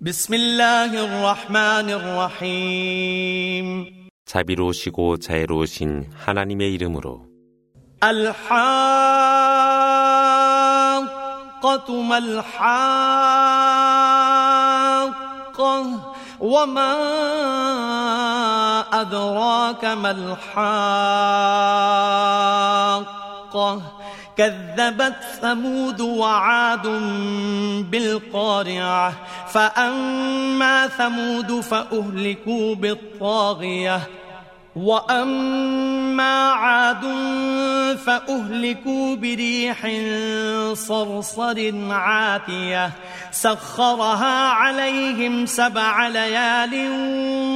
بسم الله الرحمن الرحيم 자비로우시고 자애로우신 하나님의 이름으로 الحاقة ما الحاقة وما أدراك ما الحاقة كذبت ثمود وعاد بالقارعة فأما ثمود فأهلكوا بالطاغية. وأما عاد فأهلكوا بريح صرصر عاتية سخرها عليهم سبع ليال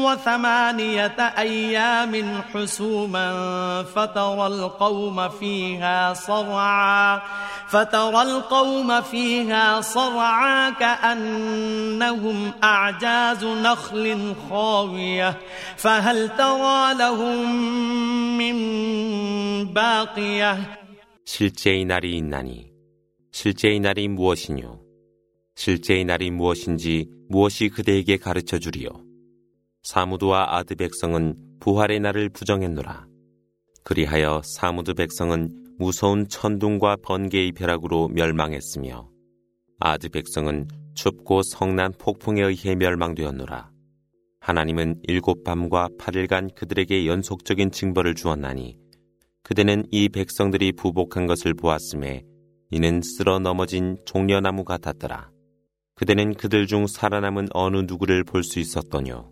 وثمانية أيام حسوما فترى القوم فيها صرعا فترى القوم فيها صرعا كأنهم أعجاز نخل خاوية فهل ترى لهم من باقية 실제의 날이 있나니 실제의 날이 무엇이뇨 실제의 날이 무엇인지 무엇이 그대에게 가르쳐 주리요 사무드와 아드 백성은 부활의 날을 부정했노라 그리하여 사무드 백성은 무서운 천둥과 번개의 벼락으로 멸망했으며 아드 백성은 춥고 성난 폭풍에 의해 멸망되었노라 하나님은 일곱 밤과 8일간 그들에게 연속적인 징벌을 주었나니 그대는 이 백성들이 부복한 것을 보았음에 이는 쓸어 넘어진 종려나무 같았더라. 그대는 그들 중 살아남은 어느 누구를 볼 수 있었더뇨.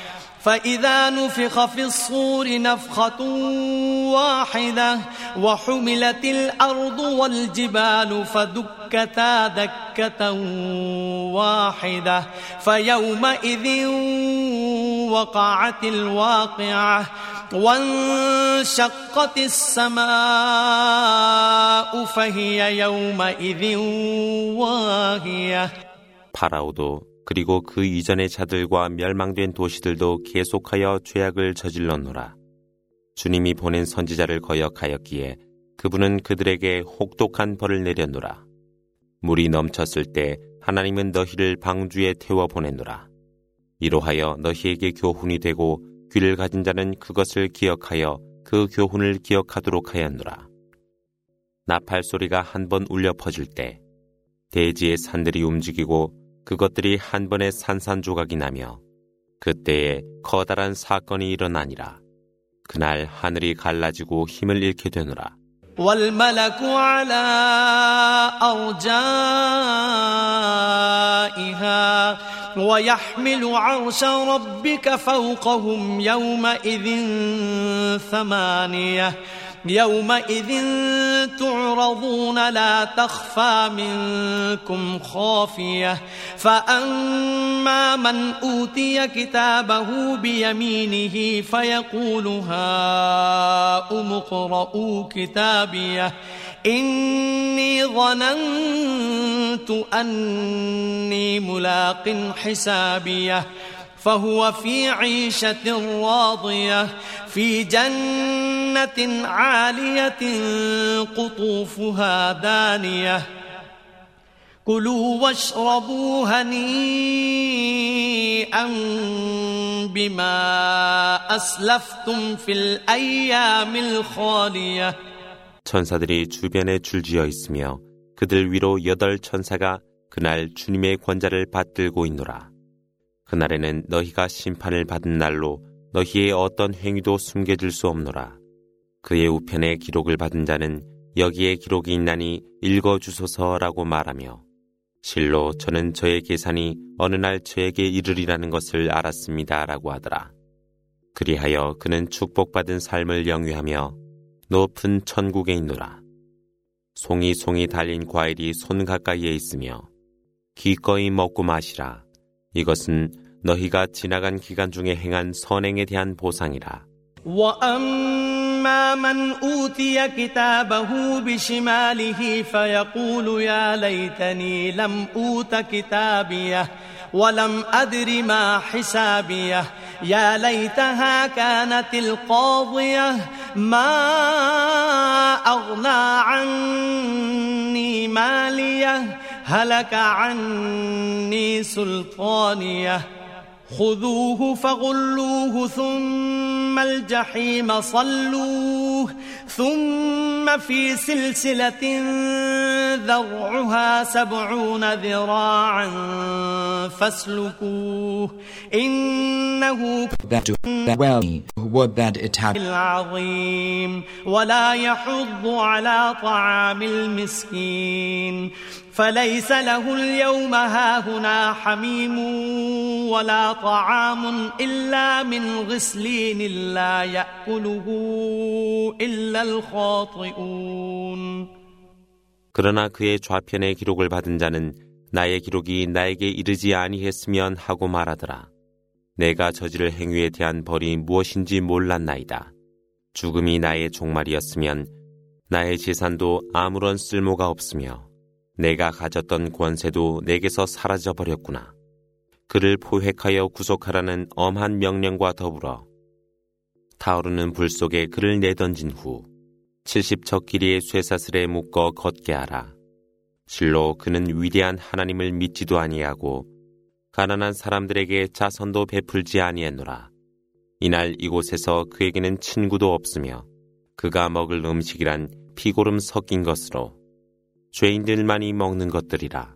فإذا نفخ في الصور نفخة واحدة وحملت الأرض والجبال فدكتا دكة واحدة فيومئذ وقعت الواقعة وانشقت السماء فهي يومئذ واهية 파라오도 그리고 그 이전의 자들과 멸망된 도시들도 계속하여 죄악을 저질렀노라. 주님이 보낸 선지자를 거역하였기에 그분은 그들에게 혹독한 벌을 내렸노라. 물이 넘쳤을 때 하나님은 너희를 방주에 태워 보냈노라. 이로하여 너희에게 교훈이 되고 귀를 가진 자는 그것을 기억하여 그 교훈을 기억하도록 하였노라. 나팔 소리가 한 번 울려 퍼질 때 대지의 산들이 움직이고 그것들이 한 번에 산산조각이 나며 그때에 커다란 사건이 일어나니라. 그날 하늘이 갈라지고 힘을 잃게 되노라. والملك على أرجائها ويحمل عرش ربك فوقهم يومئذ ثمانية يومئذ تعرضون لا تخفى منكم خافية. فأما من أوتي كتابه بيمينه فيقول هاؤم اقرءوا كتابيه. إني ظننت أني ملاق حسابيه. فهو في عيشة راضية في جنة عالية قطوفها دانية كلوا واشربوا هنيئا بما أسلفتم في الأيام الخالية 천사들이 주변에 줄지어 있으며 그들 위로 여덟 천사가 그날 주님의 권자를 받들고 있노라. 그날에는 너희가 심판을 받은 날로 너희의 어떤 행위도 숨겨질 수 없노라. 그의 우편에 기록을 받은 자는 여기에 기록이 있나니 읽어주소서라고 말하며 실로 저는 저의 계산이 어느 날 저에게 이르리라는 것을 알았습니다. 라고 하더라. 그리하여 그는 축복받은 삶을 영위하며 높은 천국에 있노라. 송이 송이 달린 과일이 손 가까이에 있으며 기꺼이 먹고 마시라. 이것은 너희가 지나간 기간 중에 행한 선행에 대한 보상이라. وأما من أوتي كتابه بشماله فيقول يا ليتني لم أوت كتابيه ولم أدر ما حسابيه يا ليتها كانت القاضية ما أغنى عني ماليه هلك عني سلطانية. خذوه فغلوه ثم الجحيم صلوه. ثم في سلسلة ذرعها سبعون ذراعا فاسلكوه. إنه العظيم ولا يحض على طعام المسكين. فليس له اليوم هاهنا حميم ولا طعام إلا من غسلين لا يأكله إلا 그러나 그의 좌편의 기록을 받은 자는 나의 기록이 나에게 이르지 아니했으면 하고 말하더라. 내가 저지를 행위에 대한 벌이 무엇인지 몰랐나이다. 죽음이 나의 종말이었으면 나의 재산도 아무런 쓸모가 없으며 내가 가졌던 권세도 내게서 사라져 버렸구나. 그를 포획하여 구속하라는 엄한 명령과 더불어 타오르는 불 속에 그를 내던진 후 70척 길이의 쇠사슬에 묶어 걷게 하라. 실로 그는 위대한 하나님을 믿지도 아니하고 가난한 사람들에게 자선도 베풀지 아니했노라. 이날 이곳에서 그에게는 친구도 없으며 그가 먹을 음식이란 피고름 섞인 것으로 죄인들만이 먹는 것들이라.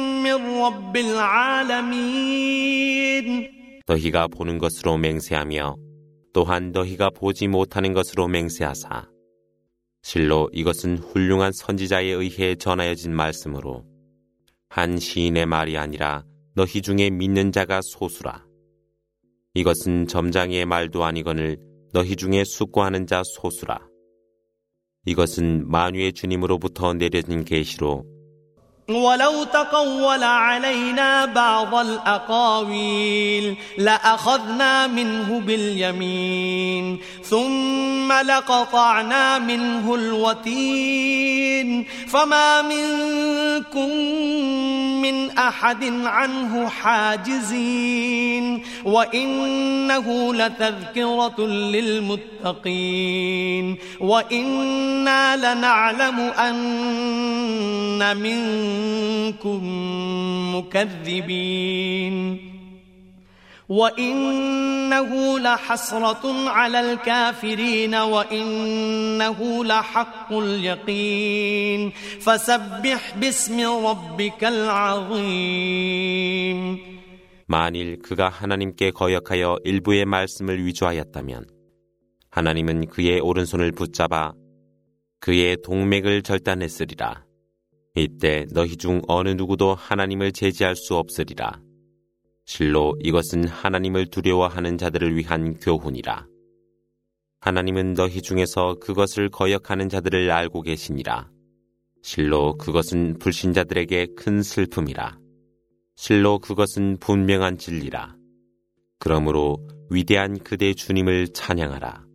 من رب العالمين 너희가 보는 것으로 맹세하며 또한 너희가 보지 못하는 것으로 맹세하사 실로 이것은 훌륭한 선지자에 의해 전하여진 말씀으로 한 시인의 말이 아니라 너희 중에 믿는 자가 소수라. 이것은 점장이의 말도 아니거늘 너희 중에 숙고하는 자 소수라. 이것은 만유의 주님으로부터 내려진 계시로 ولو تقول علينا بعض الأقاويل لأخذنا منه باليمين ثم لقطعنا منه الوتين فما منكم من أحد عنه حاجزين وإنه لتذكرة للمتقين وإنا لنعلم أن منكم مكذبين وإنه لحسرة على الكافرين وإنه لحق اليقين فسبح باسم ربك العظيم 만일 그가 하나님께 거역하여 일부의 말씀을 위조하였다면 하나님은 그의 오른손을 붙잡아 그의 동맥을 절단했으리라. 이때 너희 중 어느 누구도 하나님을 제지할 수 없으리라. 실로 이것은 하나님을 두려워하는 자들을 위한 교훈이라. 하나님은 너희 중에서 그것을 거역하는 자들을 알고 계시니라. 실로 그것은 불신자들에게 큰 슬픔이라. 실로 그것은 분명한 진리라. 그러므로 위대한 그대 주님을 찬양하라.